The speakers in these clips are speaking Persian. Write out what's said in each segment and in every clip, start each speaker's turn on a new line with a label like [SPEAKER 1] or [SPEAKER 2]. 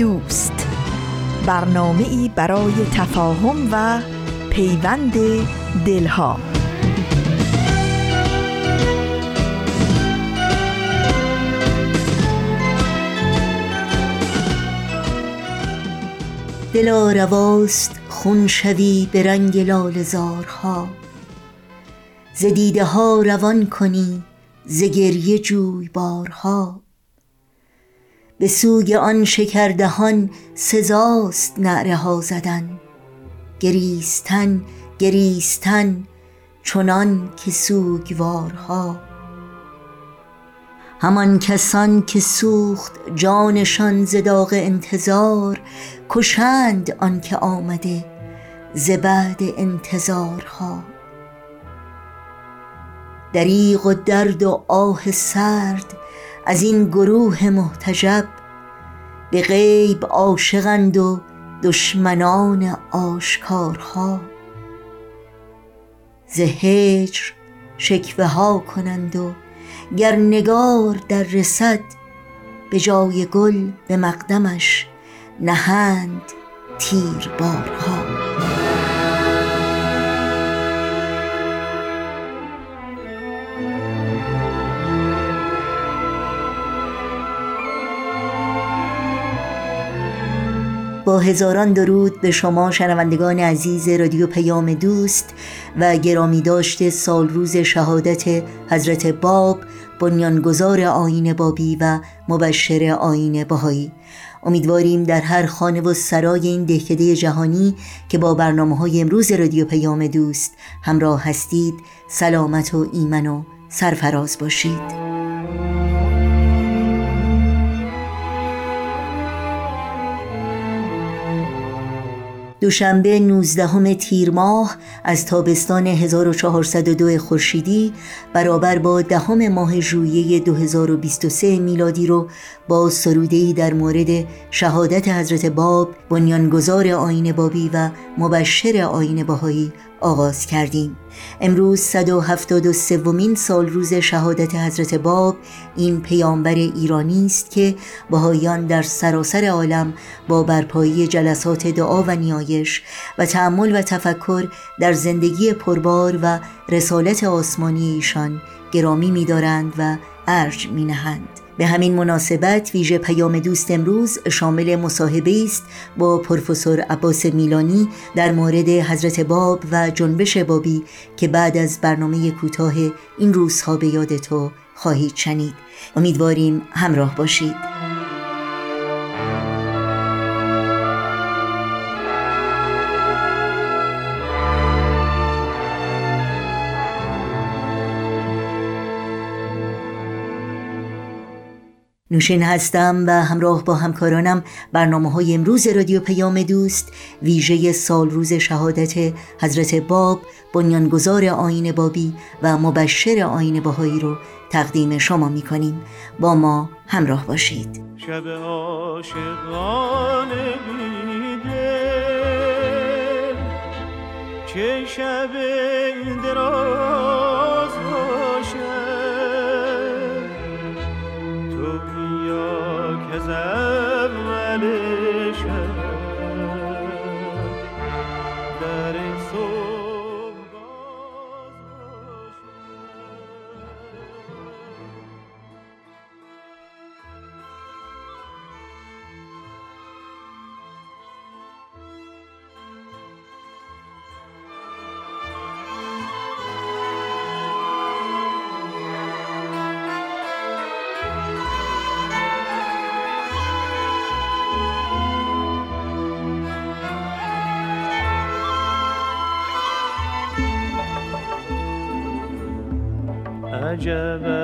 [SPEAKER 1] دوست. برنامه ای برای تفاهم و پیوند دلها.
[SPEAKER 2] دلا رواست خون شوی به رنگ لال زارها. ز دیده ها روان کنی ز گریه جوی بارها. به سوی آن شکردهان سزاست نعره ها زدن. گریستن گریستن چنان که سوگوارها. همان کسان که سوخت جانشان ز داغ انتظار کشند آن که آمده ز بعد انتظارها. دریغ و درد و آه سرد از این گروه محتجب به غیب عاشقند و دشمنان آشکارها. ز هجر شکوه ها کنند و گر نگار در رسد به جای گل به مقدمش نهند تیر بارها با هزاران درود به شما شنوندگان عزیز رادیو پیام دوست و گرامی داشته سال روز شهادت حضرت باب بنیانگذار آین بابی و مبشر آین بهایی. امیدواریم در هر خانه و سرای این دهکده جهانی که با برنامه های امروز رادیو پیام دوست همراه هستید سلامت و ایمن و سرفراز باشید. دوشنبه 19 تیر ماه از تابستان 1402 خورشیدی برابر با دهم ماه ژوئیه 2023 میلادی رو با سرودهی در مورد شهادت حضرت باب بنیانگذار آین بابی و مبشر آین باهایی آغاز کردیم. امروز 173 ومین سال روز شهادت حضرت باب این پیامبر ایرانی است که بهاییان در سراسر عالم با برپایی جلسات دعا و نیایش و تعمل و تفکر در زندگی پربار و رسالت آسمانی ایشان گرامی می‌دارند و ارج می‌نهند. به همین مناسبت ویژه پیام دوست امروز شامل مصاحبه است با پروفسور عباس میلانی در مورد حضرت باب و جنبش بابی که بعد از برنامه کوتاه این روزها به یاد تو خواهید شنید. امیدواریم همراه باشید. نوشین هستم و همراه با همکارانم برنامه های امروز رادیو پیام دوست ویژه سال روز شهادت حضرت باب بنیانگذار آین بابی و مبشر آین باهایی رو تقدیم شما می کنیم با ما همراه باشید. شب چه شب دراز güzel است اگر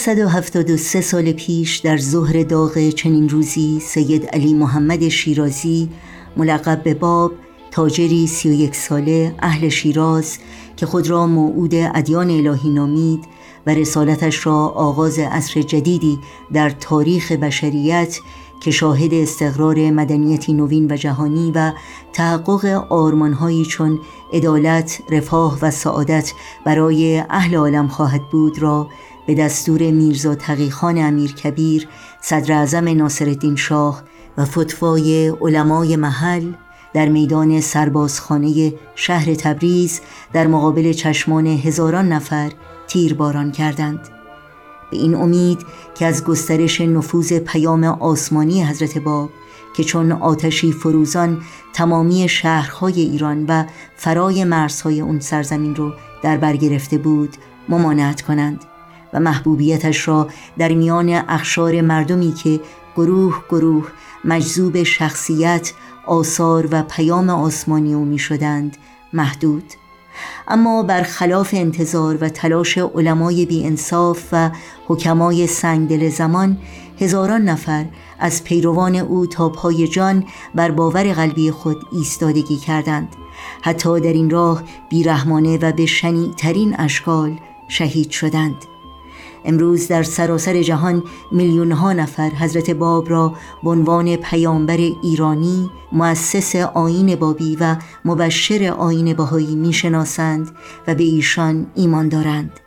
[SPEAKER 2] 173 سال پیش در ظهر داغ چنین روزی سید علی محمد شیرازی ملقب به باب تاجری سی و یک ساله اهل شیراز که خود را موعود ادیان الهی نامید و رسالتش را آغاز عصر جدیدی در تاریخ بشریت که شاهد استقرار مدنیتی نوین و جهانی و تحقق آرمانهایی چون عدالت، رفاه و سعادت برای اهل عالم خواهد بود را به دستور میرزا تقیخان امیر کبیر صدر اعظم ناصر شاه و فتوای علمای محل در میدان سربازخانه شهر تبریز در مقابل چشمان هزاران نفر تیرباران کردند. به این امید که از گسترش نفوذ پیام آسمانی حضرت باب که چون آتشی فروزان تمامی شهرهای ایران و فرای مرزهای اون سرزمین رو در بر گرفته بود ممانعت کنند. و محبوبیتش را در میان اخشار مردمی که گروه گروه مجذوب شخصیت آثار و پیام آسمانی او می شدند محدود. اما برخلاف انتظار و تلاش علمای بی انصاف و حکمای سنگدل زمان هزاران نفر از پیروان او تا پای جان بر باور قلبی خود ایستادگی کردند. حتی در این راه بیرحمانه و به شنیعترین اشکال شهید شدند. امروز در سراسر جهان میلیون ها نفر حضرت باب را به عنوان پیامبر ایرانی مؤسس آین بابی و مبشر آین بهایی می‌شناسند و به ایشان ایمان دارند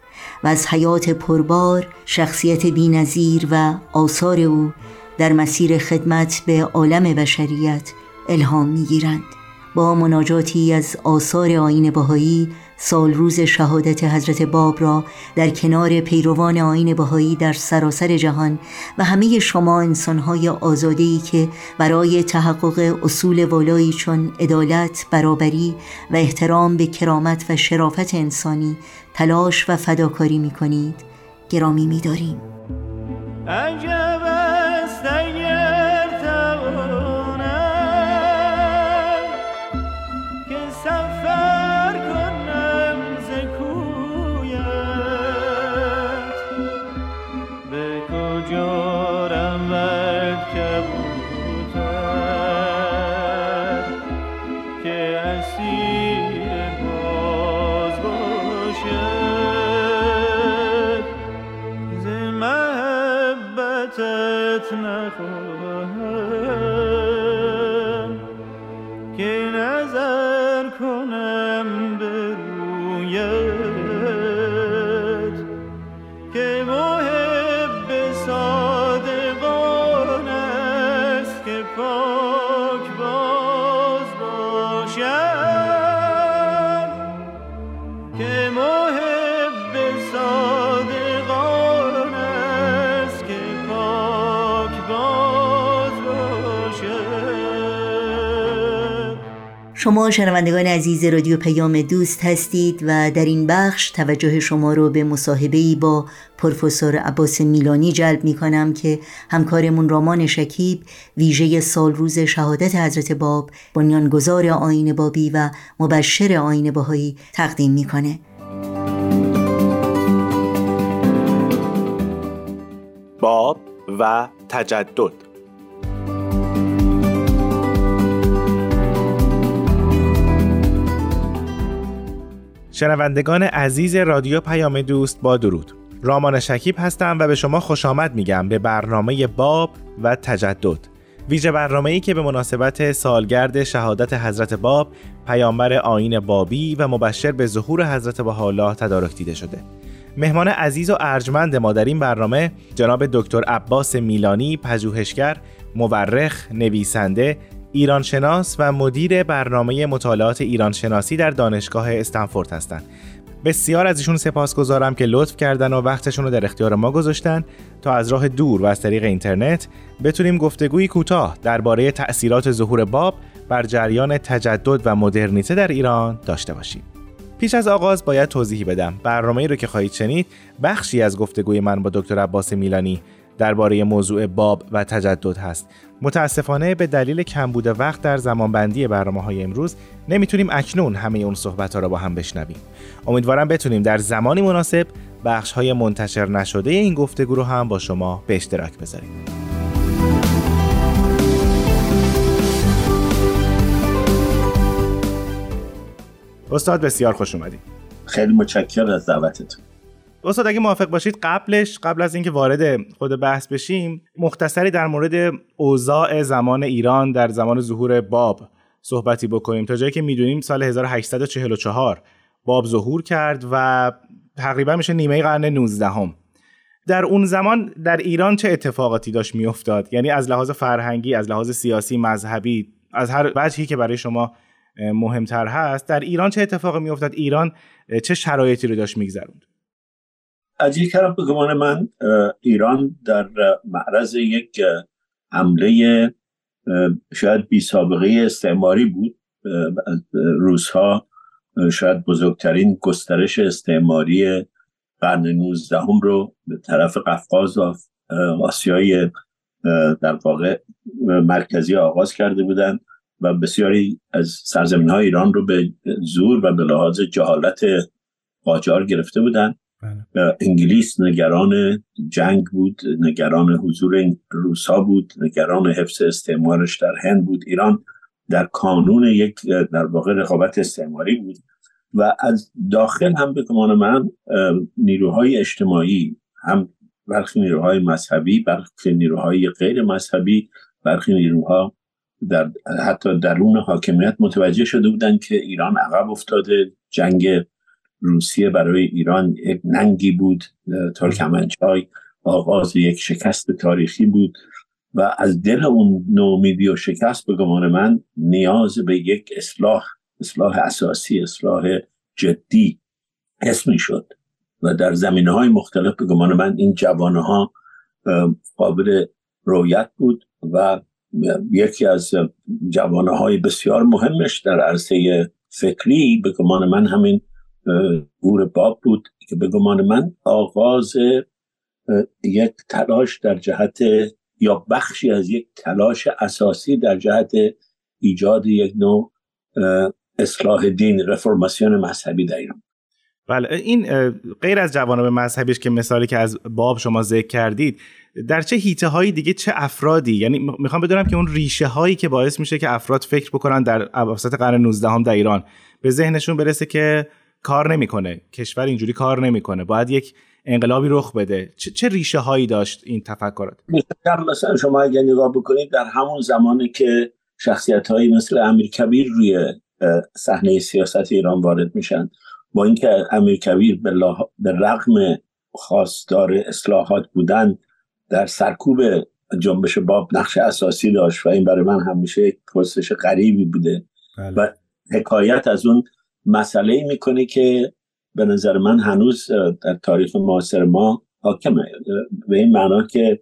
[SPEAKER 2] و از حیات پربار شخصیت بینظیر و آثار او در مسیر خدمت به عالم بشریت الهام می‌گیرند. با مناجاتی از آثار آین بهایی سال روز شهادت حضرت باب را در کنار پیروان آین بهایی در سراسر جهان و همه شما انسانهای آزادهی که برای تحقق اصول والایی چون عدالت، برابری و احترام به کرامت و شرافت انسانی تلاش و فداکاری می کنید گرامی می داریم. شما شنوندگان عزیز رادیو پیام دوست هستید و در این بخش توجه شما رو به مصاحبه‌ای با پروفسور عباس میلانی جلب می کنم که همکارمون رامان شکیب ویژه سال روز شهادت حضرت باب بنیانگذار آین بابی و مبشر آین باهایی تقدیم می‌کنه.
[SPEAKER 3] باب و تجدد شنوندگان عزیز رادیو پیام دوست با درود. رامان شکیب هستم و به شما خوش آمد میگم به برنامه باب و تجدد. ویژه برنامه ای که به مناسبت سالگرد شهادت حضرت باب پیامبر آین بابی و مبشر به ظهور حضرت بهاءالله تدارک دیده شده. مهمان عزیز و ارجمند ما در این برنامه جناب دکتر عباس میلانی پژوهشگر مورخ نویسنده ایرانشناس و مدیر برنامه مطالعات ایرانشناسی در دانشگاه استنفورد هستند بسیار از ایشون سپاسگزارم که لطف کردن و وقتشون رو در اختیار ما گذاشتن تا از راه دور و از طریق اینترنت بتونیم گفتگویی کوتاه درباره تأثیرات ظهور باب بر جریان تجدد و مدرنیته در ایران داشته باشیم. پیش از آغاز باید توضیحی بدم. برنامه‌ای رو که خواهید شنید بخشی از گفتگوی من با دکتر عباس میلانی درباره موضوع باب و تجدد هست. متاسفانه به دلیل کمبود وقت در زمانبندی برنامه های امروز نمی‌تونیم اکنون همه اون صحبت ها را با هم بشنویم. امیدوارم بتونیم در زمانی مناسب بخش های منتشر نشده این گفتگو رو هم با شما به اشتراک بذاریم. استاد بسیار خوش اومدید.
[SPEAKER 4] خیلی متشکرم از دعوتتون.
[SPEAKER 3] استاد اگه موافق باشید قبلش قبل از اینکه وارد خود بحث بشیم مختصری در مورد اوضاع زمان ایران در زمان ظهور باب صحبتی بکنیم. تا جایی که می‌دونیم سال 1844 باب ظهور کرد و تقریبا میشه نیمه قرن 19 هم. در اون زمان در ایران چه اتفاقاتی داشت میافتاد؟ یعنی از لحاظ فرهنگی از لحاظ سیاسی مذهبی از هر وجهی که برای شما مهمتر هست در ایران چه اتفاقی میافتاد؟ ایران چه شرایطی رو داشت میگذروند؟
[SPEAKER 4] از یک طرف به گمان من ایران در معرض یک حمله شاید بی سابقه استعماری بود. روزها شاید بزرگترین گسترش استعماری قرن 19 هم رو به طرف قفقاز و آسیای در واقع مرکزی آغاز کرده بودند و بسیاری از سرزمین های ایران رو به زور و به لحاظ جهالت قاجار گرفته بودند. انگلیس نگران جنگ بود نگران حضور روسا بود نگران حفظ استعمارش در هند بود. ایران در کانون یک در واقع رقابت استعماری بود و از داخل هم به گمان من نیروهای اجتماعی هم برخی نیروهای مذهبی برخی نیروهای غیر مذهبی برخی نیروها در حتی درون حاکمیت متوجه شده بودند که ایران عقب افتاده جنگ روسیه برای ایران یک ننگی بود ترکمنچای آغاز یک شکست تاریخی بود و از دل اون نومیدی و شکست به گمان من نیاز به یک اصلاح اصلاح اساسی اصلاح جدی حس شد و در زمینه های مختلف به گمان من این جوانه ها قابل رویت بود و یکی از جوانه های بسیار مهمش در عرصه فکری به گمان من همین گور باب بود که به گمان من آغاز یک تلاش در جهت یا بخشی از یک تلاش اساسی در جهت ایجاد یک نوع اصلاح دین رفرماسیون مذهبی در ایران.
[SPEAKER 3] بله این غیر از جوانب مذهبیش که مثالی که از باب شما ذکر کردید در چه هیته هایی دیگه چه افرادی؟ یعنی می‌خوام بدونم که اون ریشه هایی که باعث میشه که افراد فکر بکنن در اواسط قرن 19 هم در ایران به ذهنشون برسه که کار نمی‌کنه. کشور اینجوری کار نمی‌کنه. باید یک انقلابی رخ بده. چه, چه ریشه هایی داشت این تفکرات؟
[SPEAKER 4] مثلا شما اگر نگاه بکنید در همون زمانی که شخصیت هایی مثل امیر کبیر روی صحنه سیاست ایران وارد میشن با اینکه امیر کبیر به رغم خواستار اصلاحات بودن در سرکوب جنبش باب نقش اساسی داشت و این برای من همیشه یک پرسش غریبی بوده بله. و حکایت از اون مسئله می‌کنه که به نظر من هنوز در تاریخ معاصر ما حاکمه. به این معنا که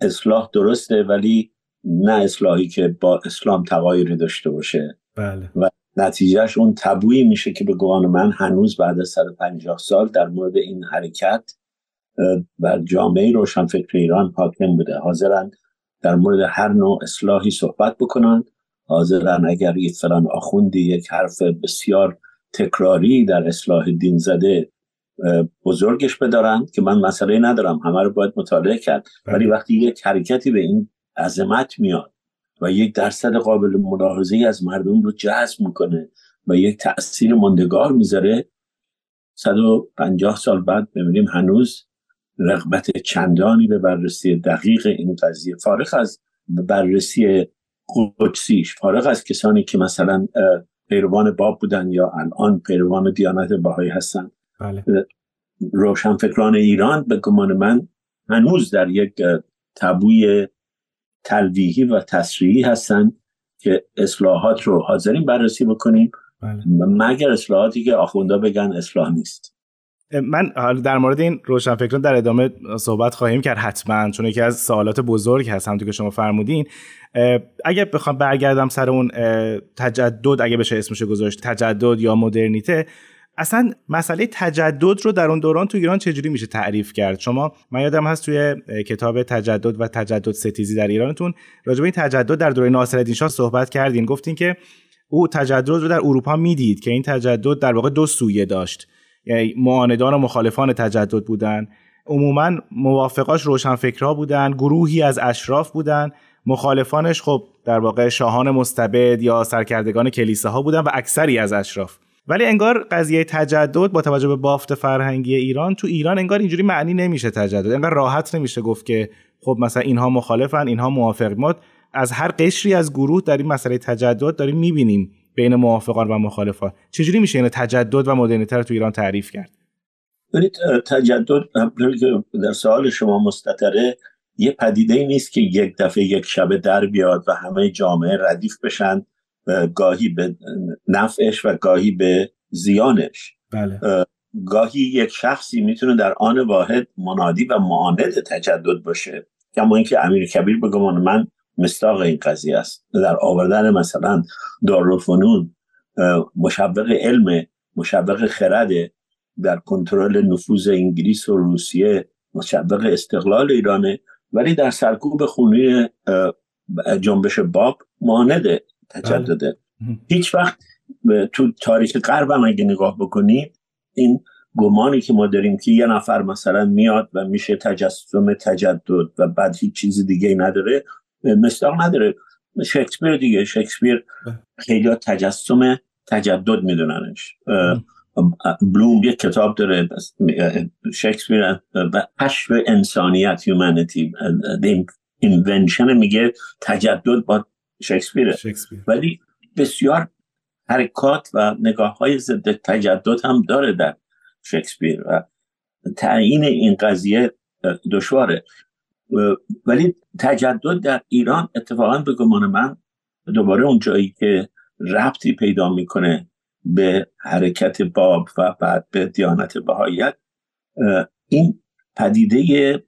[SPEAKER 4] اصلاح درسته ولی نه اصلاحی که با اسلام تغایری داشته باشه.
[SPEAKER 3] بله.
[SPEAKER 4] و نتیجهش اون تبویی میشه که به گمان من هنوز بعد از 150 سال در مورد این حرکت بر جامعه روشنفکر ایران حاکم بوده. حاضرن در مورد هر نوع اصلاحی صحبت بکنن حاضرن اگر یک فلان آخوندی یک حرف بسیار تکراری در اصلاح دین زده بزرگش بدارن که من مسئله ندارم همه رو باید مطالعه کرد بله. ولی وقتی یک حرکتی به این عظمت میاد و یک درصد قابل ملاحظه از مردم رو جذب می‌کنه و یک تاثیر ماندگار می‌ذاره 150 سال بعد ببینیم هنوز رغبت چندانی به بررسی دقیق این قضیه فارغ از بررسی قدسیش فارغ از کسانی که مثلا پیروان باب بودن یا الان پیروان دیانت باهایی هستن
[SPEAKER 3] بله.
[SPEAKER 4] روشنفکران ایران به گمان من هنوز در یک تبوی تلویحی و تصریحی هستن که اصلاحات رو حاضرین بررسی بکنیم
[SPEAKER 3] بله.
[SPEAKER 4] مگر اصلاحاتی که آخونده بگن اصلاح نیست
[SPEAKER 3] من در مورد این روشنفکران در ادامه صحبت خواهیم کرد حتما چون یکی از سوالات بزرگ هست همونطور که شما فرمودین. اگه بخوام برگردم سر اون تجدد اگه بشه اسمش گذاشت تجدد یا مدرنیته اصلا مسئله تجدد رو در اون دوران تو ایران چجوری میشه تعریف کرد؟ شما من یادم هست توی کتاب تجدد و تجدد ستیزی در ایرانتون راجع به این تجدد در دوره ناصرالدین شاه صحبت کردین. گفتین که او تجدد رو در اروپا می‌دید که این تجدد در واقع دو سویه داشت. یعنی معاندان و مخالفان تجدد بودن. عموما موافقاش روشنفکرها بودن گروهی از اشراف بودن. مخالفانش خب در واقع شاهان مستبد یا سرکردگان کلیساها بودن و اکثری از اشراف. ولی انگار قضیه تجدد با توجه به بافت فرهنگی ایران تو ایران انگار اینجوری معنی نمیشه تجدد. انگار راحت نمیشه گفت که خب مثلا اینها مخالفن اینها موافق. ما از هر قشری از گروه در این مسئله تجدد داریم می‌بینیم. بین موافقان و مخالفان. چجوری میشه این تجدد و مدرنیته رو تو ایران تعریف کرد؟
[SPEAKER 4] تجدد در سوال شما مستطره یه پدیده ای نیست که یک دفعه یک شبه در بیاد و همه جامعه ردیف بشن گاهی به نفعش و گاهی به زیانش.
[SPEAKER 3] بله.
[SPEAKER 4] گاهی یک شخصی می‌تونه در آن واحد منادی و معاند تجدد باشه. کما اینکه امیر کبیر به گمان من مستاق این قضیه است. در آوردن مثلا دارالفنون مشوق علم مشوق خرد در کنترل نفوذ انگلیس و روسیه مشوق استقلال ایرانه. ولی در سرکوب خونی جنبش باب ماند تجدده. بله. هیچ وقت تو تاریخ غرب هم اگه نگاه بکنید این گمانی که ما داریم که یه نفر مثلا میاد و میشه تجسم تجدد و بعد هیچ چیز دیگه نداره مستاق نداره. شکسپیر دیگه شکسپیر. خیلی تجسم تجدد میدوننش. بلوم یک کتاب داره شکسپیر حشر انسانیت هیومانیتی اینونشن میگه تجدد با شکسپیره. ولی بسیار حرکات و نگاه های ضد تجدد هم داره در شکسپیر و تعیین این قضیه دشواره. ولی تجدد در ایران اتفاقا به گمان من دوباره اون جایی که ربطی پیدا می‌کنه به حرکت باب و بعد به دیانت بهایت این پدیده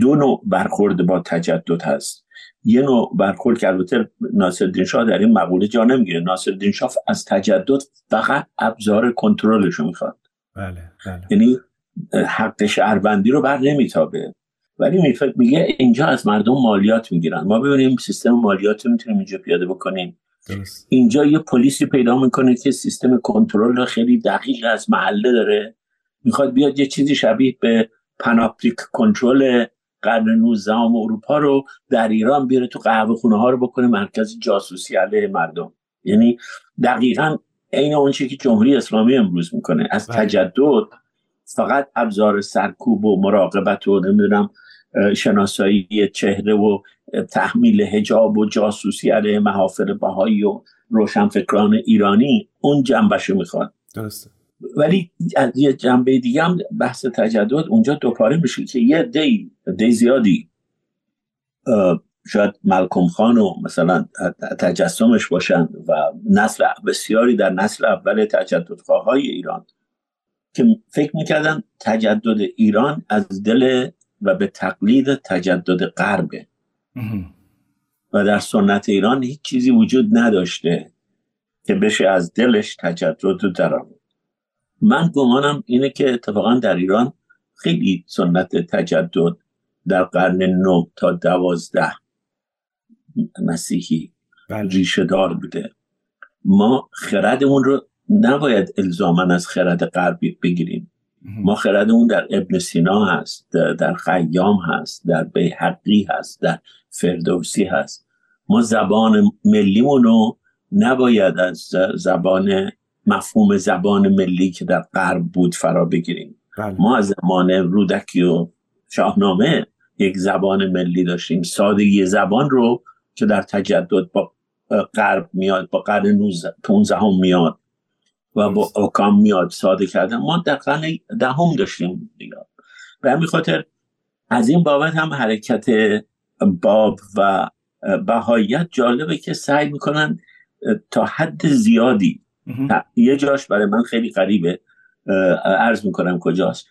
[SPEAKER 4] دو نوع برخورد با تجدد هست. یه نوع برخورد که البته ناصرالدین شاه در این مقوله جا نمی‌گیره. ناصرالدین شاه از تجدد فقط ابزار کنترلش رو می‌خواد.
[SPEAKER 3] بله بله.
[SPEAKER 4] یعنی حق شهروندی رو بر نمیتابه. ولی میگه اینجا از مردم مالیات می‌گیرن. ما ببینیم سیستم مالیات رو می‌تونیم اینجا پیاده بکنیم.
[SPEAKER 3] درست.
[SPEAKER 4] اینجا یه پلیسی پیدا می‌کنه که سیستم کنترل خیلی دقیق از محله داره. می‌خواد بیاد یه چیزی شبیه به پناپتیک کنترل قرن 19 اروپا رو در ایران بیاره تو قهوه خونه ها رو بکنه مرکز جاسوسی علیه مردم. یعنی دقیقا عین اون چیزی که جمهوری اسلامی امروز می‌کنه. از
[SPEAKER 3] بله.
[SPEAKER 4] تجدد فقط ابزار سرکوب و مراقبت و نمی‌دونم شناسایی چهره و تحمیل هجاب و جاسوسی علیه محافل بهایی و روشنفکران ایرانی اون جنبش می‌خواد.
[SPEAKER 3] درسته.
[SPEAKER 4] ولی از یه جنبه دیگه هم بحث تجدد اونجا دوپاره میشه که یه دی دی زیادی. شاید ملکم خان و مثلا تجسمش باشن و نسل بسیاری در نسل اول تجددخواه های ایران که فکر می‌کردن تجدد ایران از دل و به تقلید تجدد غربه. و در سنت ایران هیچ چیزی وجود نداشته که بشه از دلش تجدد رو در. من گمانم اینه که اتفاقا در ایران خیلی سنت تجدد در قرن نه تا دوازده مسیحی
[SPEAKER 3] بله.
[SPEAKER 4] ریشه دار بوده. ما خردمون رو نباید الزاما از خرد غربی بگیریم. ما خردمون در ابن سینا هست در- خیام هست در بیحقی هست در فردوسی هست. ما زبان ملیمون رو نباید از زبان مفهوم زبان ملی که در غرب بود فرا بگیریم.
[SPEAKER 3] بله.
[SPEAKER 4] ما از زمان رودکی و شاهنامه یک زبان ملی داشتیم. سادگی زبان رو که در تجدد با غرب میاد با قرن 19 15 هم میاد. و با اوکام میاد ساده کردن. ما در قرن دهم داشتیم دیگه. به همین خاطر از این بابت هم حرکت باب و بهاییت جالبه که سعی می‌کنن تا حد زیادی. یه جاش برای من خیلی غریبه. اه، عرض می‌کنم کجاست.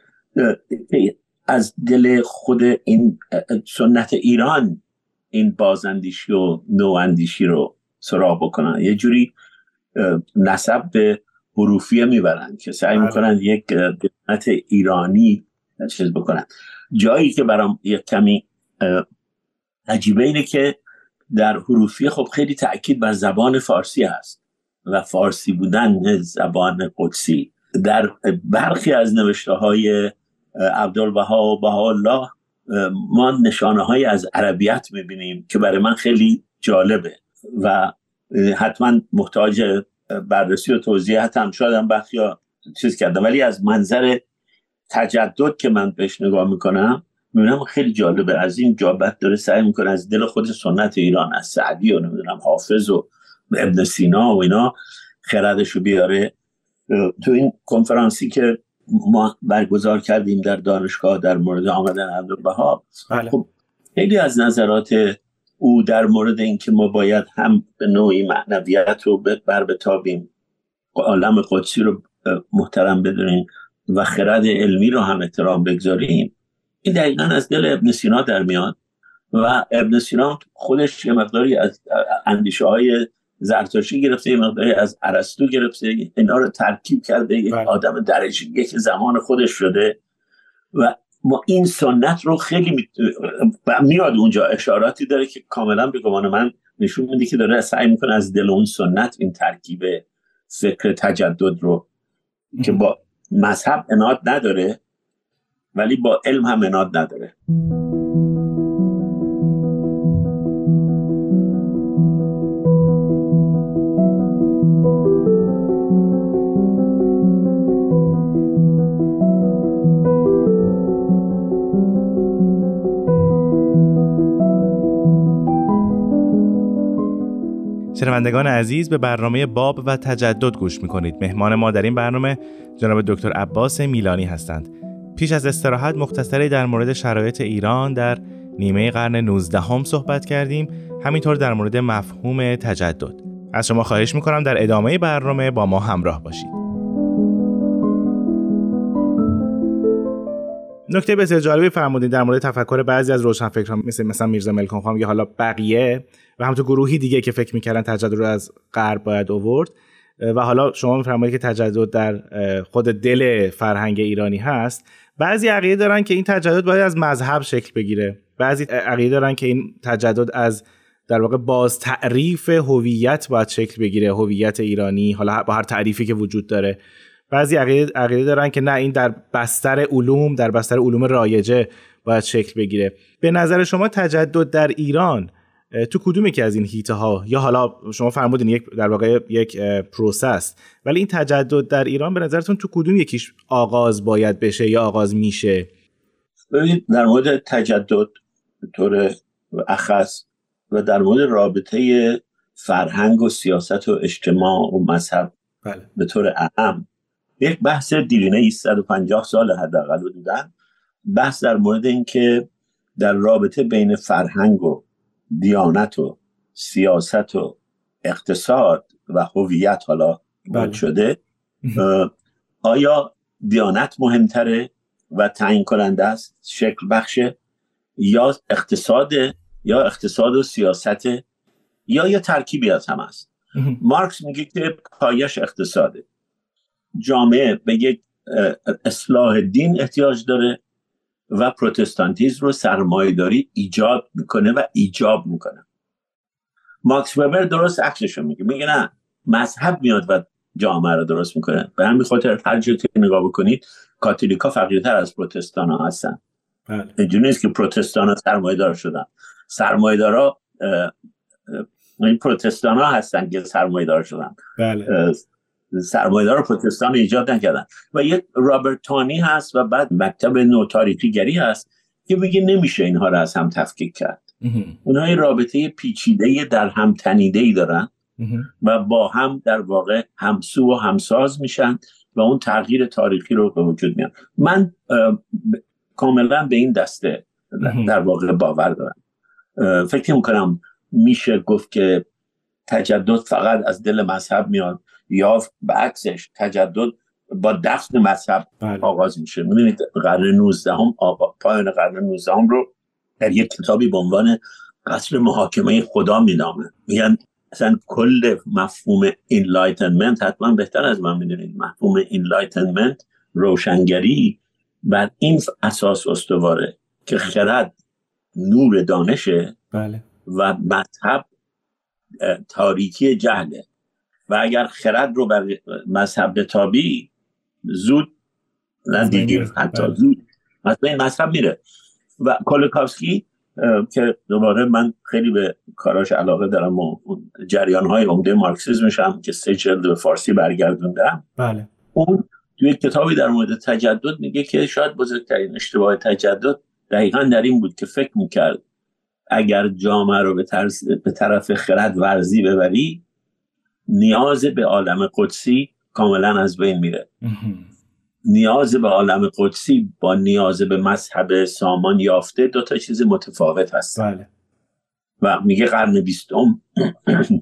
[SPEAKER 4] از دل خود این سنت ایران این بازاندیشی و نواندیشی رو سراغ بکنن. یه جوری نسب به حروفیه می‌برن که سعی
[SPEAKER 3] بله.
[SPEAKER 4] می‌کنن یک دولت ایرانی چیز بکنن جایی که برام یک کمی عجیبه اینه که در حروفیه خب خیلی تاکید بر زبان فارسی هست و فارسی بودن زبان قدسی در برخی از نوشته های عبدالبها و بهاءالله ما نشانه های از عربیت می‌بینیم که برای من خیلی جالبه و حتما محتاج بررسی و توضیحات هم شاید هم بخیا چیز کردم. ولی از منظر تجدد که من بهش نگاه می‌کنم می‌بینم خیلی جالبه. از این جابت داره سعی می‌کنه از دل خود سنت ایران از سعدی و نمی‌دونم حافظ و ابن سینا و اینا خردش رو بیاره. تو این کنفرانسی که ما برگزار کردیم در دانشگاه در مورد آمدن عبدالبها
[SPEAKER 3] بله.
[SPEAKER 4] خب خیلی از نظرات او در مورد اینکه ما باید هم به نوعی معنویت رو بر بتابیم عالم قدسی رو محترم بدونیم و خرد علمی رو هم احترام بگذاریم این دقیقا از دل ابن سینا در میاد و ابن سینا خودش یه مقداری از اندیشه های زرتشتی گرفته یه مقداری از ارسطو گرفته اینا رو ترکیب کرده یک
[SPEAKER 3] بله.
[SPEAKER 4] آدم درجه یک زمان خودش شده و ما این سنت رو خیلی می... میاد اونجا اشاراتی داره که کاملا به گمان من نشون میده که داره سعی می‌کنه از دل اون سنت این ترکیب فکر تجدد رو که با مذهب اناد نداره ولی با علم هم اناد نداره.
[SPEAKER 3] شنوندگان عزیز به برنامه باب و تجدد گوش می‌کنید. مهمان ما در این برنامه جناب دکتر عباس میلانی هستند. پیش از استراحت مختصری در مورد شرایط ایران در نیمه قرن 19 هم صحبت کردیم. همینطور در مورد مفهوم تجدد. از شما خواهش می‌کنم در ادامه برنامه با ما همراه باشید. نکته بسیار جالبی فرمودین در مورد تفکر بعضی از روشنفکران مثل مثلا میرزا ملکون خان حالا بقیه و همونطور گروهی دیگه که فکر می‌کردن تجدد رو از غرب باید اوورد و حالا شما میفرمایید که تجدد در خود دل فرهنگ ایرانی هست. بعضی عقیده دارن که این تجدد باید از مذهب شکل بگیره. بعضی عقیده دارن که این تجدد از در واقع باز تعریف هویت باید شکل بگیره هویت ایرانی حالا با هر تعریفی که وجود داره. بعضی عقیده, دارن که نه این در بستر علوم در بستر علوم رایجه باید شکل بگیره. به نظر شما تجدد در ایران تو کدومی که از این هیته ها یا حالا شما فرمودین یک در واقع یک پروسس ولی این تجدد در ایران به نظرتون تو کدوم یکیش آغاز باید بشه یا آغاز میشه
[SPEAKER 4] ببینید در مورد تجدد به طور اخص و در مورد رابطه فرهنگ و سیاست و اجتماع و مذهب بله. به طور اهم یک بحث دیرینه 150 سال حداقل بودن بحث در مورد اینکه در رابطه بین فرهنگ و دیانت و سیاست و اقتصاد و هویت حالا بله. شده. آیا دیانت مهمتره و تعیین کننده است؟ شکل بخشه یا اقتصاد یا اقتصاد و سیاست یا یه ترکیبی از هم است. مارکس میگه که پایش اقتصاده. جامعه به یک اصلاح دین احتیاج داره. و پروتستانتیزم رو سرمایهداری ایجاد می‌کنه و ایجاب می‌کنه. ماکس وبر درست عکسش میگه. میگه نه مذهب میاد و جامعه رو درست می‌کنه. به همین خاطر هر جا که نگاه بکنید کاتولیکا فقیرتر از پروتستان ها هستن. بله. اینجوری نیست که پروتستان ها سرمایه دار شدن سرمایه دارا این پروتستان ها هستن که سرمایه دار شدن. بله. سرمایه‌دار پروتستان ایجاد نکردن. و یک رابرتانی هست و بعد مکتب نوتاریتیگری هست که میگه نمیشه اینها رو از هم تفکیک کرد. اونها این رابطه پیچیده در هم تنیده ای دارن و با هم در واقع همسو و همساز میشن و اون تغییر تاریخی رو به وجود میان من کاملا به این دسته در واقع باور دارم. فکر می‌کنم میشه گفت که تجدد فقط از دل مذهب میاد. یا عکسش تجدد با دفن مذهب بله. آغاز میشه می‌دونید قرن 19 هم پایان قرن 19 هم رو در یک کتابی به عنوان قصر محاکمه خدا مینامه میگن اصلا کل مفهوم Enlightenment حتما بهتر از من می‌دونید مفهوم Enlightenment روشنگری بر این اساس استواره که خرد نور دانشه بله. و مذهب تاریکی جهله و اگر خرد رو بر مذهب بتابی زود نه دیگه حتی بله. زود مثلا این مذهب میره و کولکافسکی که دوباره من خیلی به کاراش علاقه دارم و جریان های عمده مارکسیزمش هم که سه جلد به فارسی برگردوندم بله. اون توی کتابی در مورد تجدد میگه که شاید بزرگترین اشتباه تجدد دقیقا در این بود که فکر می‌کرد اگر جامعه رو به, به طرف خرد ورزی ببری نیاز به عالم قدسی کاملا از بین میره. نیاز به عالم قدسی با نیاز به مذهب سامان یافته دو تا چیز متفاوت هست. بله. و میگه قرن بیستم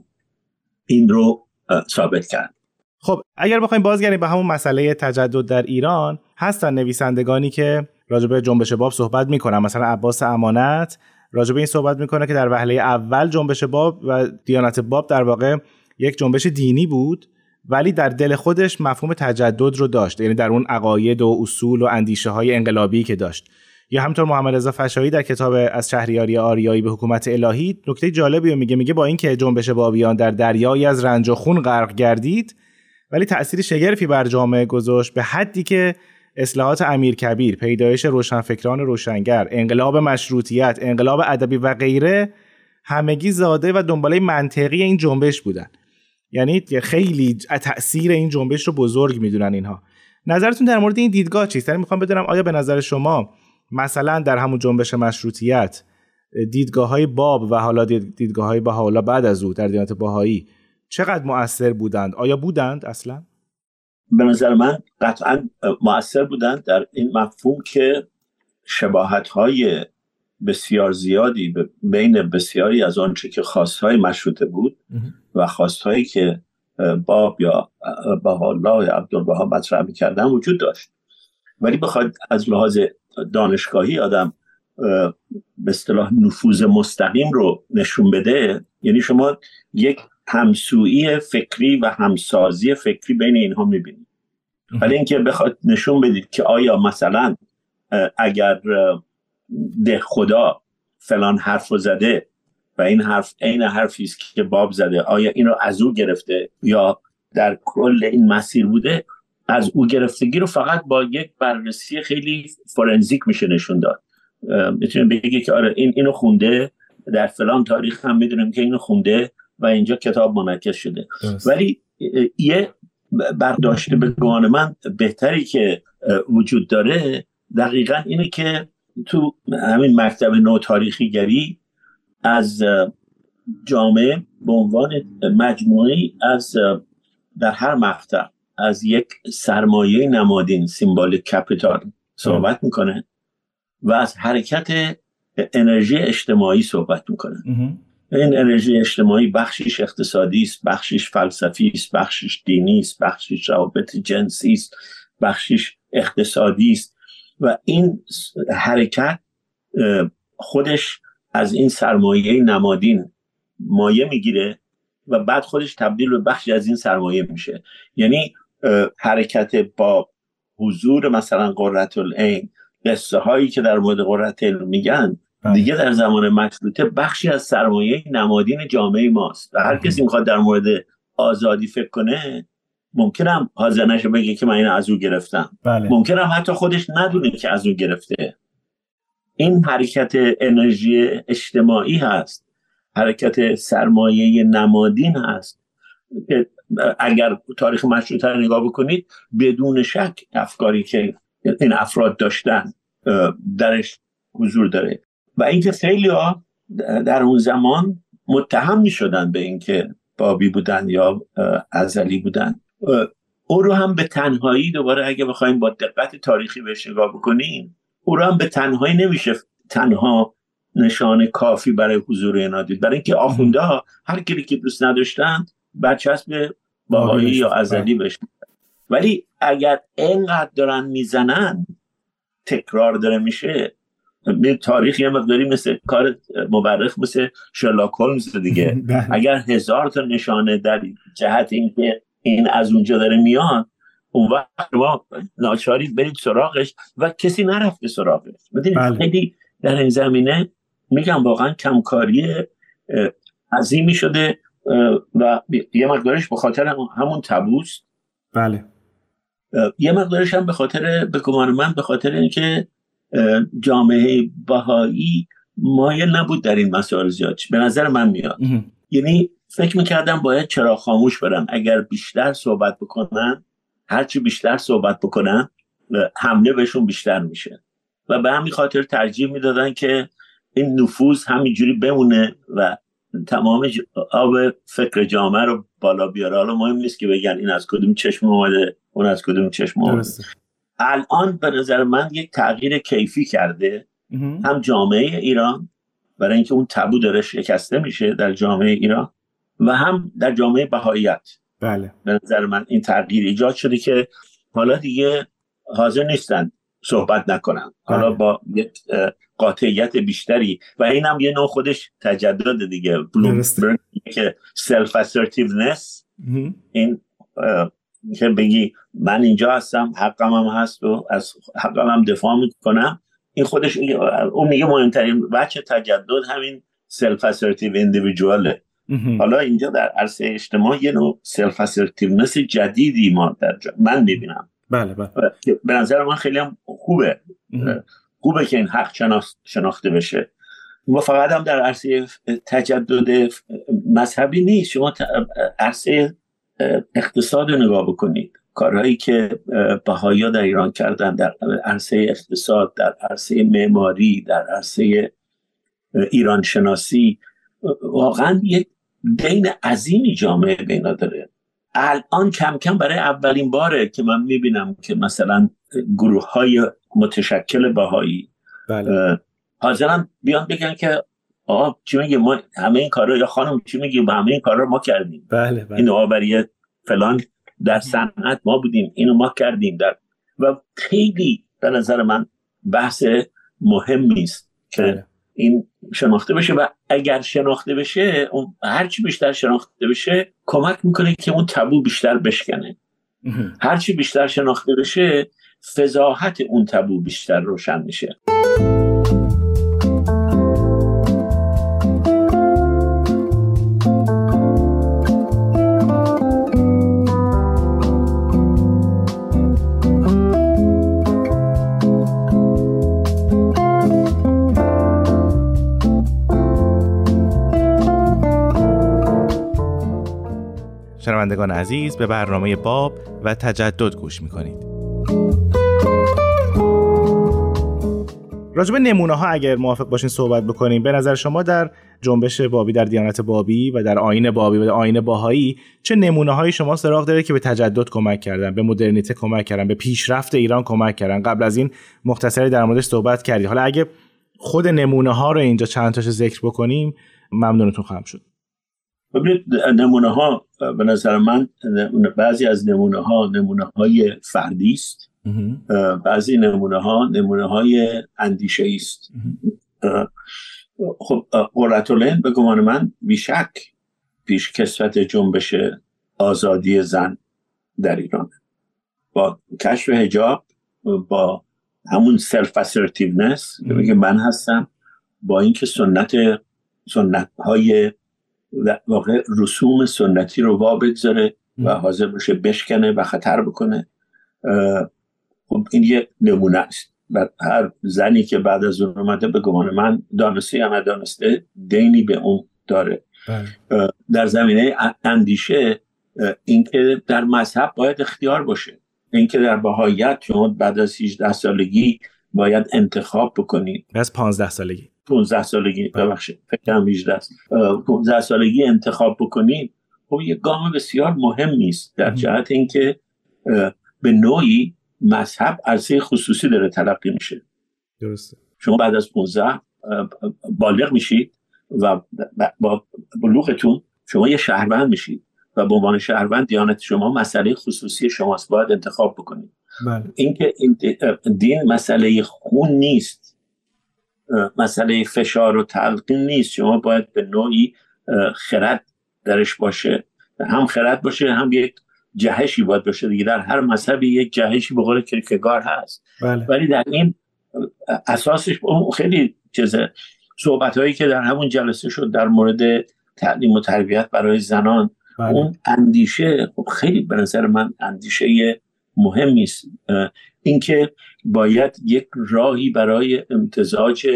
[SPEAKER 4] این رو ثابت کرد.
[SPEAKER 3] خب اگر بخوایم بازگردیم به همون مسئله تجدد در ایران هستن نویسندگانی که راجبه جنبش باب صحبت می‌کنن. مثلا عباس امانت راجبه این صحبت می‌کنه که در وهله اول جنبش باب و دیانت باب در واقع یک جنبش دینی بود ولی در دل خودش مفهوم تجدد رو داشت یعنی در اون عقاید و اصول و اندیشه های انقلابی که داشت یا همطور محمد رضا فشایی در کتاب از شهریاری آریایی به حکومت الهی نکته جالبی رو میگه میگه با اینکه جنبش بابیان در دریایی از رنج و خون غرق گردید ولی تأثیر شگرفی بر جامعه گذاشت به حدی که اصلاحات امیر کبیر، پیدایش روشنفکران روشنگر، انقلاب مشروطیت، انقلاب ادبی و غیره همگی زاده و دنباله منطقی این جنبش بودن. یعنی خیلی تاثیر این جنبش رو بزرگ می‌دونن اینها. نظرتون در مورد این دیدگاه چیست؟ یعنی می‌خوام بدونم آیا به نظر شما مثلا در همون جنبش مشروطیت دیدگاه های باب و حالا دیدگاه های حالا بعد از او در دیانت باهایی چقدر مؤثر بودند؟ آیا بودند اصلا؟
[SPEAKER 4] به نظر من قطعا مؤثر بودند در این مفهوم که شباهت های بسیار زیادی بین بسیاری از آنچه که خواستهای مشروطه بود و خواستهایی که باب یا بهالله یا عبدالبها مطرح می‌کردن وجود داشت. ولی بخواد از لحاظ دانشگاهی آدم به اصطلاح نفوذ مستقیم رو نشون بده یعنی شما یک همسویی فکری و همسازی فکری بین اینها می‌بینید. ولی اینکه بخواد نشون بدید که آیا مثلا اگر ده خدا فلان حرف رو زده و این حرف عین حرفی است که باب زده. آیا این رو از او گرفته یا در کل این مسیر بوده؟ از او گرفتگی رو فقط با یک بررسی خیلی فورنزیک میشه نشون داد. می‌تونیم بگی که آره این اینو خونده در فلان تاریخ هم می‌دونیم که اینو خونده و اینجا کتاب منعکس شده. ولی یه برداشت به گمان من بهتری که وجود داره دقیقا اینه که تو همین مکتب نو تاریخی گری از جامعه به عنوان مجموعی از در هر مقطع از یک سرمایه نمادین سیمبال کپیتال صحبت می‌کنه و از حرکت انرژی اجتماعی صحبت می‌کنه. این انرژی اجتماعی بخشش اقتصادی است بخشش فلسفی است بخشش دینی است بخشش روابط جنسی است بخشش اقتصادی است. و این حرکت خودش از این سرمایه نمادین مایه می‌گیره و بعد خودش تبدیل به بخشی از این سرمایه میشه. یعنی حرکت با حضور مثلا قررت العین قصه هایی که در مورد قررت میگن بله. دیگه در زمان مشروطه بخشی از سرمایه نمادین جامعه ماست. و هر کسی می‌خواد در مورد آزادی فکر کنه ممکنم حاضر نشه بگه که من این از او گرفتم. بله. ممکنم حتی خودش ندونه که از او گرفته. این حرکت انرژی اجتماعی هست. حرکت سرمایه نمادین هست. اگر تاریخ مشروطه رو نگاه بکنید بدون شک افکاری که این افراد داشتن درش حضور داره. و اینکه خیلی ها در اون زمان متهم می شدن به اینکه بابی بودن یا ازلی بودن. او رو هم به تنهایی دوباره اگه بخوایم با دقت تاریخی بهش نگاه بکنیم او رو هم به تنهایی نمیشه تنها نشان کافی برای حضور اینا دید برای اینکه آخونده ها هر کلی که دوست نداشتن برچسب باهایی یا ازلی بشه. ولی اگر اینقدر دارن می‌زنن تکرار داره میشه. تاریخ یه مقداری مثل کار مبرخ مثل شرلاک هولمز دیگه. بله. اگر هزار تا نشانه در جهت اینکه این از اونجا داره میاد اون وقت ما ناچاری برید سراغش و کسی نرفته سراغش. بله. خیلی در این زمینه میگم واقعا کمکاری عظیمی شده و یه مقدارش به خاطر همون تبوست
[SPEAKER 3] بله.
[SPEAKER 4] یه مقدارش هم به خاطر به گمان من به خاطر اینکه جامعه بهایی مایل نبود در این مسائل زیاد. به نظر من میاد. یعنی فکر می‌کردم باید چرا خاموش برن اگر بیشتر صحبت بکنن هرچی بیشتر صحبت بکنن حمله بهشون بیشتر میشه. و به همین خاطر ترجیح می‌دادن که این نفوذ همینجوری بمونه و تمام آب فکر جامعه رو بالا بیاره. حالا مهم نیست که بگن این از کدوم چشم اومده اون از کدوم چشم اومده. الان به نظر من یک تغییر کیفی کرده. هم جامعه ایران برای اینکه اون تبو داره شکسته میشه در جامعه ایران و هم در جامعه بهاییت.
[SPEAKER 3] بله.
[SPEAKER 4] به نظر من این تغییر ایجاد شده که حالا دیگه حاضر نیستن صحبت نکنن. حالا بله. با قاطعیت بیشتری و این هم یه نوع خودش تجدد دیگه. بلومنبرگ که self-assertiveness این که بگی من اینجا هستم حقم هم هست و از حقم هم دفاع می‌کنم. این خودش اون میگه مهمترین بچه تجدد همین self-assertive individual ه حالا اینجا در عرصه اجتماع یه نوع سلف اسرتیونس جدیدی ما در جا. من می‌بینم.
[SPEAKER 3] بله بله.
[SPEAKER 4] به نظر من خیلی هم خوبه. خوبه که این حق شناخته بشه. ما فقط هم در عرصه تجدد مذهبی نیست. شما عرصه اقتصاد رو نگاه بکنید. کارهایی که بهایا در ایران کردن در عرصه اقتصاد در عرصه معماری در عرصه ایران شناسی واقعا یک دین عظیمی جامعه بینا داره. الان کم کم برای اولین باره که من می‌بینم که مثلا گروه های متشکل بهایی بله. حاضرن بیان بگن که آقا چی میگه ما همه این کارا یا خانم چی میگه همه این کارا رو ما کردیم.
[SPEAKER 3] بله بله.
[SPEAKER 4] این نوآوری فلان در صنعت ما بودیم اینو ما کردیم در و خیلی به نظر من بحث مهمی است که
[SPEAKER 3] بله.
[SPEAKER 4] این شناخته بشه و اگر شناخته بشه اون هرچی بیشتر شناخته بشه کمک می‌کنه که اون تبو بیشتر بشکنه
[SPEAKER 3] مهم.
[SPEAKER 4] هرچی بیشتر شناخته بشه فضاحت اون تبو بیشتر روشن میشه
[SPEAKER 3] شنوندگان عزیز به برنامه باب و تجدد گوش می‌کنید. راجب نمونه ها اگر موافق باشین صحبت بکنیم به نظر شما در جنبش بابی در دیانت بابی و در آین بابی و در آین باهایی چه نمونه های شما سراغ داره که به تجدد کمک کردن به مدرنیته کمک کردن به پیشرفت ایران کمک کردن؟ قبل از این مختصری در موردش صحبت کردید. حالا اگه خود نمونه ها رو اینجا چند تاشو ذکر بکنیم ممنونتون خواهم شد.
[SPEAKER 4] ببینید نمونه ها به نظر من بعضی از نمونه ها نمونه های فردی است بعضی نمونه ها نمونه های اندیشه است خب قرةالعین به گمان من بیشک پیش کسوت جنبش آزادی زن در ایران. با کشف حجاب با همون self-assertiveness که من هستم با اینکه سنت سنت های در واقع رسوم سنتی رو وا بگذاره و حاضر باشه بشکنه و خطر بکنه. خب این یه نمونه است. و هر زنی که بعد از اون اومده به گمان من دانسته یا ندانسته دینی به اون داره. اه، در زمینه اندیشه اینکه در مذهب باید اختیار باشه. اینکه در بهایت شما بعد از 18 سالگی باید انتخاب بکنید
[SPEAKER 3] از 15 سالگی.
[SPEAKER 4] 15 سالگی ببخشید فکر کنم 18 است. اه، 15 سالگی انتخاب بکنید خب یه گام بسیار مهمی است در
[SPEAKER 3] مهم.
[SPEAKER 4] جهت اینکه به نوعی مذهب عرصه خصوصی داره تلقی میشه.
[SPEAKER 3] درسته.
[SPEAKER 4] شما بعد از 15 اه، بالغ میشید و با بلوغتون شما یه شهروند میشید و به عنوان شهروند دیانت شما مسئله خصوصی شماست باید انتخاب بکنید.
[SPEAKER 3] بله.
[SPEAKER 4] اینکه این دین مسئله خون نیست. مسئله فشار و تلقین نیست. شما باید به نوعی خرد درش باشه. هم خرد باشه هم یک جهشی باید باشه دیگه. در هر مذهبی یک جهشی به قول کرکگار هست.
[SPEAKER 3] بله.
[SPEAKER 4] ولی در این اساسش خیلی چیزه صحبت هایی که در همون جلسه شد در مورد تعلیم و تربیت برای زنان
[SPEAKER 3] بله.
[SPEAKER 4] اون اندیشه خب خیلی به نظر من اندیشه مهمی است اینکه باید یک راهی برای امتزاج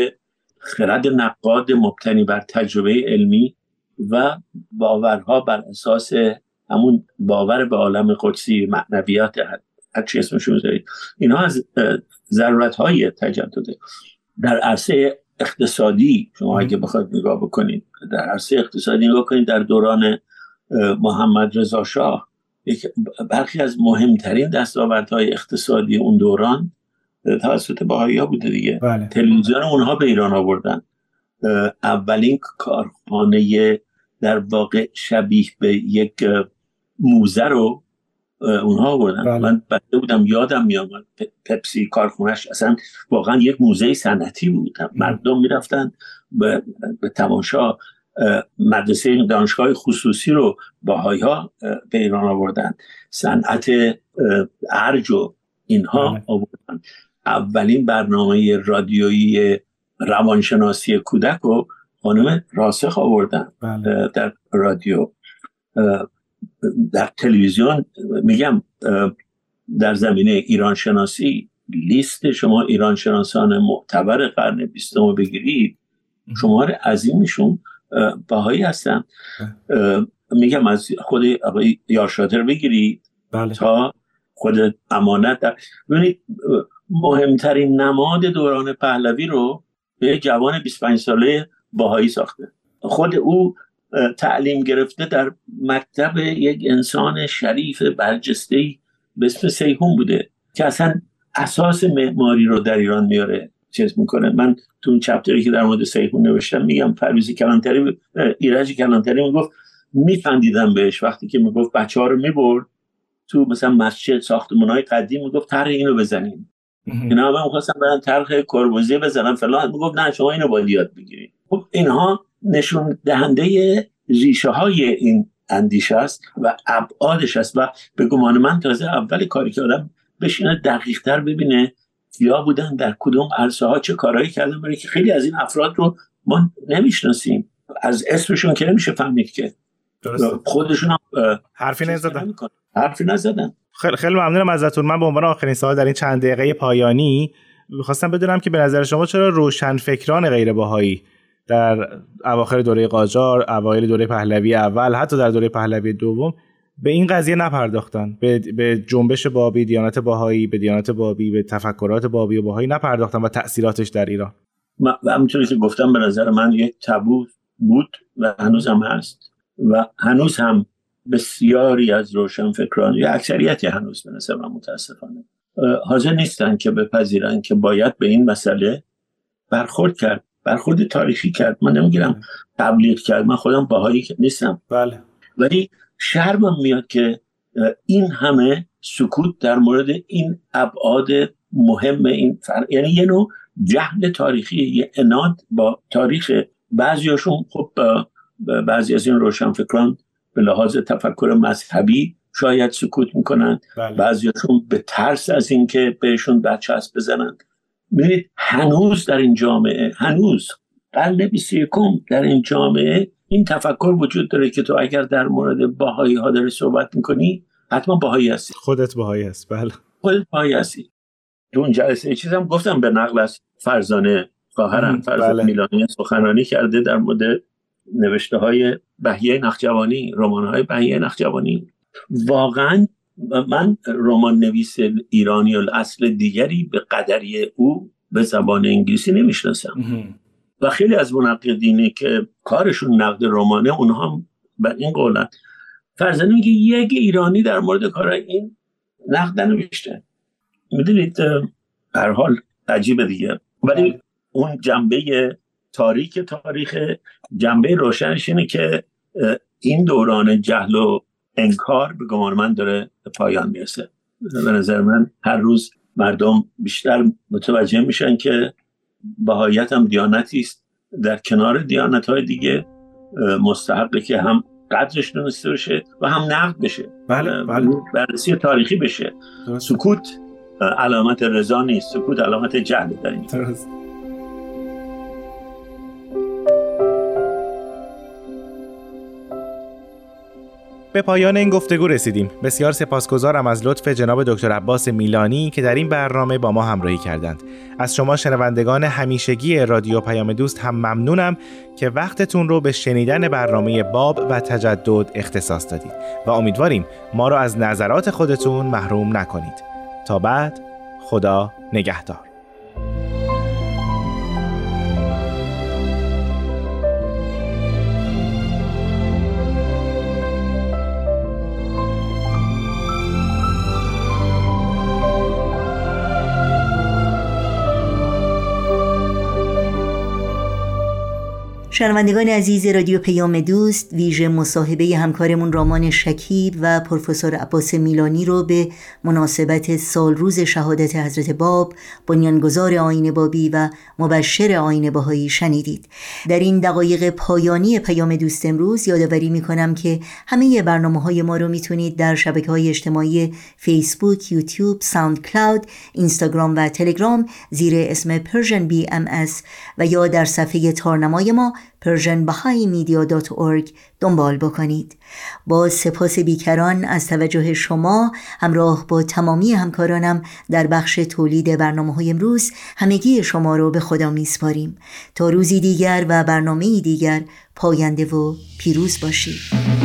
[SPEAKER 4] خرد نقاد مبتنی بر تجربه علمی و باورها بر اساس همون باور به عالم قدسی معنویات هر- چی اسمشو بذارید اینها از ضرورت های تجدده. در عرصه اقتصادی شما اگه بخواید نگاه بکنید در عرصه اقتصادی نگاه کنید در دوران محمد رضا شاه برخی از مهمترین دستاوردهای اقتصادی اون دوران توسط بهایی ها بوده دیگه.
[SPEAKER 3] بله.
[SPEAKER 4] تلویزیون اونها به ایران آوردن. اولین کارخانه در واقع شبیه به یک موزه رو اونها آوردن.
[SPEAKER 3] بله.
[SPEAKER 4] من بچه بودم یادم میامد پپسی کارخونهش اصلا واقعا یک موزه صنعتی بود. مردم می‌رفتن به, به تماشا. مدرسه دانشگاه خصوصی رو باهایی ها به ایران آوردن. صنعت ارج و اینها
[SPEAKER 3] بله.
[SPEAKER 4] آوردن. اولین برنامه رادیویی روانشناسی کودک رو خانم راسخ آوردن
[SPEAKER 3] بله.
[SPEAKER 4] در رادیو. در تلویزیون میگم در زمینه ایران شناسی لیست شما ایران شناسان معتبر قرن بیستم رو بگیرید. شمار عظیمشون اه، بهایی هستن اه، میگم از خود آقای یارشاتر بگیرید
[SPEAKER 3] بله.
[SPEAKER 4] تا خود امانت در ببینید مهمترین نماد دوران پهلوی رو به جوان 25 ساله باهایی ساخته. خود او تعلیم گرفته در مکتب یک انسان شریف برجسته به اسم سیهون بوده که اصلا اساس معماری رو در ایران میاره. چیز می‌کنه. من تو اون چپتری که در مورد سیحون نوشتم میگم پرویزی کلانتری ایرج کلانتری می‌گفت میخندیدم بهش وقتی که می‌گفت بچه ها رو می‌برد تو مثلا مسجد ساختمان های قدیم می‌گفت طرح اینو بزنیم اینا من می‌خواستم برن طرح کربوزی بزنم فلان. می‌گفت نه شما اینو باید یاد بگیرید. خب اینها نشون دهنده ریشه های این اندیشه است و ابعادش است و به گمان من تازه اول کاری که آدم بشینه دقیق تر ببینه یا بودن در کدوم عرصه ها چه کارهایی کردن برای که خیلی از این افراد رو ما نمی‌شناسیم. از اسمشون که نمیشه فهمید که خودشون هم
[SPEAKER 3] حرفی نزدن.
[SPEAKER 4] حرفی نزدن.
[SPEAKER 3] خیلی خیلی ممنونم ازتون. من به عنوان آخرین سوال در این چند دقیقه پایانی می‌خواستم بدونم که به نظر شما چرا روشن فکران غیر باهایی در اواخر دوره قاجار اوایل دوره پهلوی اول حتی در دوره پهلوی دوم به این قضیه نپرداختن. به, به جنبش بابی دیانت باهایی به دیانت بابی به تفکرات بابی و باهایی نپرداختن و تاثیراتش در ایران.
[SPEAKER 4] و همونطوری که گفتم به نظر من یک تبو بود و هنوز هم هست و هنوز هم بسیاری از روشن فکران یا اکثریتی هنوز به نظر من متاسفانه حاضر نیستن که بپذیرن که باید به این مسئله برخورد کرد. برخورد تاریخی کرد. من نمی‌گیرم تبلیغ کرد. من خودم باهایی نیستم.
[SPEAKER 3] بله.
[SPEAKER 4] ولی شرمم میاد که این همه سکوت در مورد این ابعاد مهم این فر... یعنی یه نوع جهل تاریخی یه اناد با تاریخ بعضیاشون. خب بعضی از این روشنفکران به لحاظ تفکر مذهبی شاید سکوت می‌کنن
[SPEAKER 3] بله.
[SPEAKER 4] بعضیاشون به ترس از اینکه بهشون بچسب بزنن می‌بینید هنوز در این جامعه هنوز قرن 21 در این جامعه این تفکر وجود داره که تو اگر در مورد باهایی ها داری صحبت می‌کنی حتما باهایی هستی.
[SPEAKER 3] خودت باهایی هست بله.
[SPEAKER 4] خودت باهایی هستی. تو اون جلسه چیزم گفتم به نقل از فرزانه خواهرم فرزانه
[SPEAKER 3] بله.
[SPEAKER 4] میلانی سخنرانی کرده در مورد نوشته های بهیه نخجوانی رمان های بهیه نخجوانی. واقعا من رمان نویس ایرانی اصل دیگری به قدری او به زبان انگلیسی نمی‌شناسم. و خیلی از منقدینی که کارشون نقد رمانه اونها هم بر این قولن. فرزانه میگه یک ایرانی در مورد کارهای این نقد ننوشته می‌دونید هر حال عجیبه دیگه. ولی اون جنبه تاریک تاریخ جنبه روشنش اینه که این دوران جهل و انکار به گمان من داره به پایان می‌رسه. به نظر من هر روز مردم بیشتر متوجه میشن که بهایت هم دیانتی است. در کنار دیانت های دیگه مستحقه که هم قدرش دونسته بشه و هم نقد بشه.
[SPEAKER 3] بله بله.
[SPEAKER 4] بررسی تاریخی بشه.
[SPEAKER 3] درست.
[SPEAKER 4] سکوت علامت رضا نیست. سکوت علامت جهل در این
[SPEAKER 3] به پایان این گفتگو رسیدیم. بسیار سپاسگزارم از لطف جناب دکتر عباس میلانی که در این برنامه با ما همراهی کردند. از شما شنوندگان همیشگی رادیو پیام دوست هم ممنونم که وقتتون رو به شنیدن برنامه باب و تجدد اختصاص دادید و امیدواریم ما رو از نظرات خودتون محروم نکنید. تا بعد خدا نگهدار.
[SPEAKER 2] شنوندگان عزیز رادیو پیام دوست ویژه مصاحبه همکارمون رامان شکیب و پروفسور عباس میلانی رو به مناسبت سال روز شهادت حضرت باب بنیانگذار آین بابی و مبشر آین باهایی شنیدید. در این دقایق پایانی پیام دوست امروز یادآوری می‌کنم که همه برنامه های ما رو می‌تونید در شبکه های اجتماعی فیسبوک، یوتیوب، ساوند کلاود، اینستاگرام و تلگرام زیر اسم بی ام و یا در صفحه تارنمای ما persianbahaimedia.org دنبال بکنید. با سپاس بیکران از توجه شما همراه با تمامی همکارانم در بخش تولید برنامه های امروز همگی شما رو به خدا میسپاریم. تا روزی دیگر و برنامه دیگر پاینده و پیروز باشید.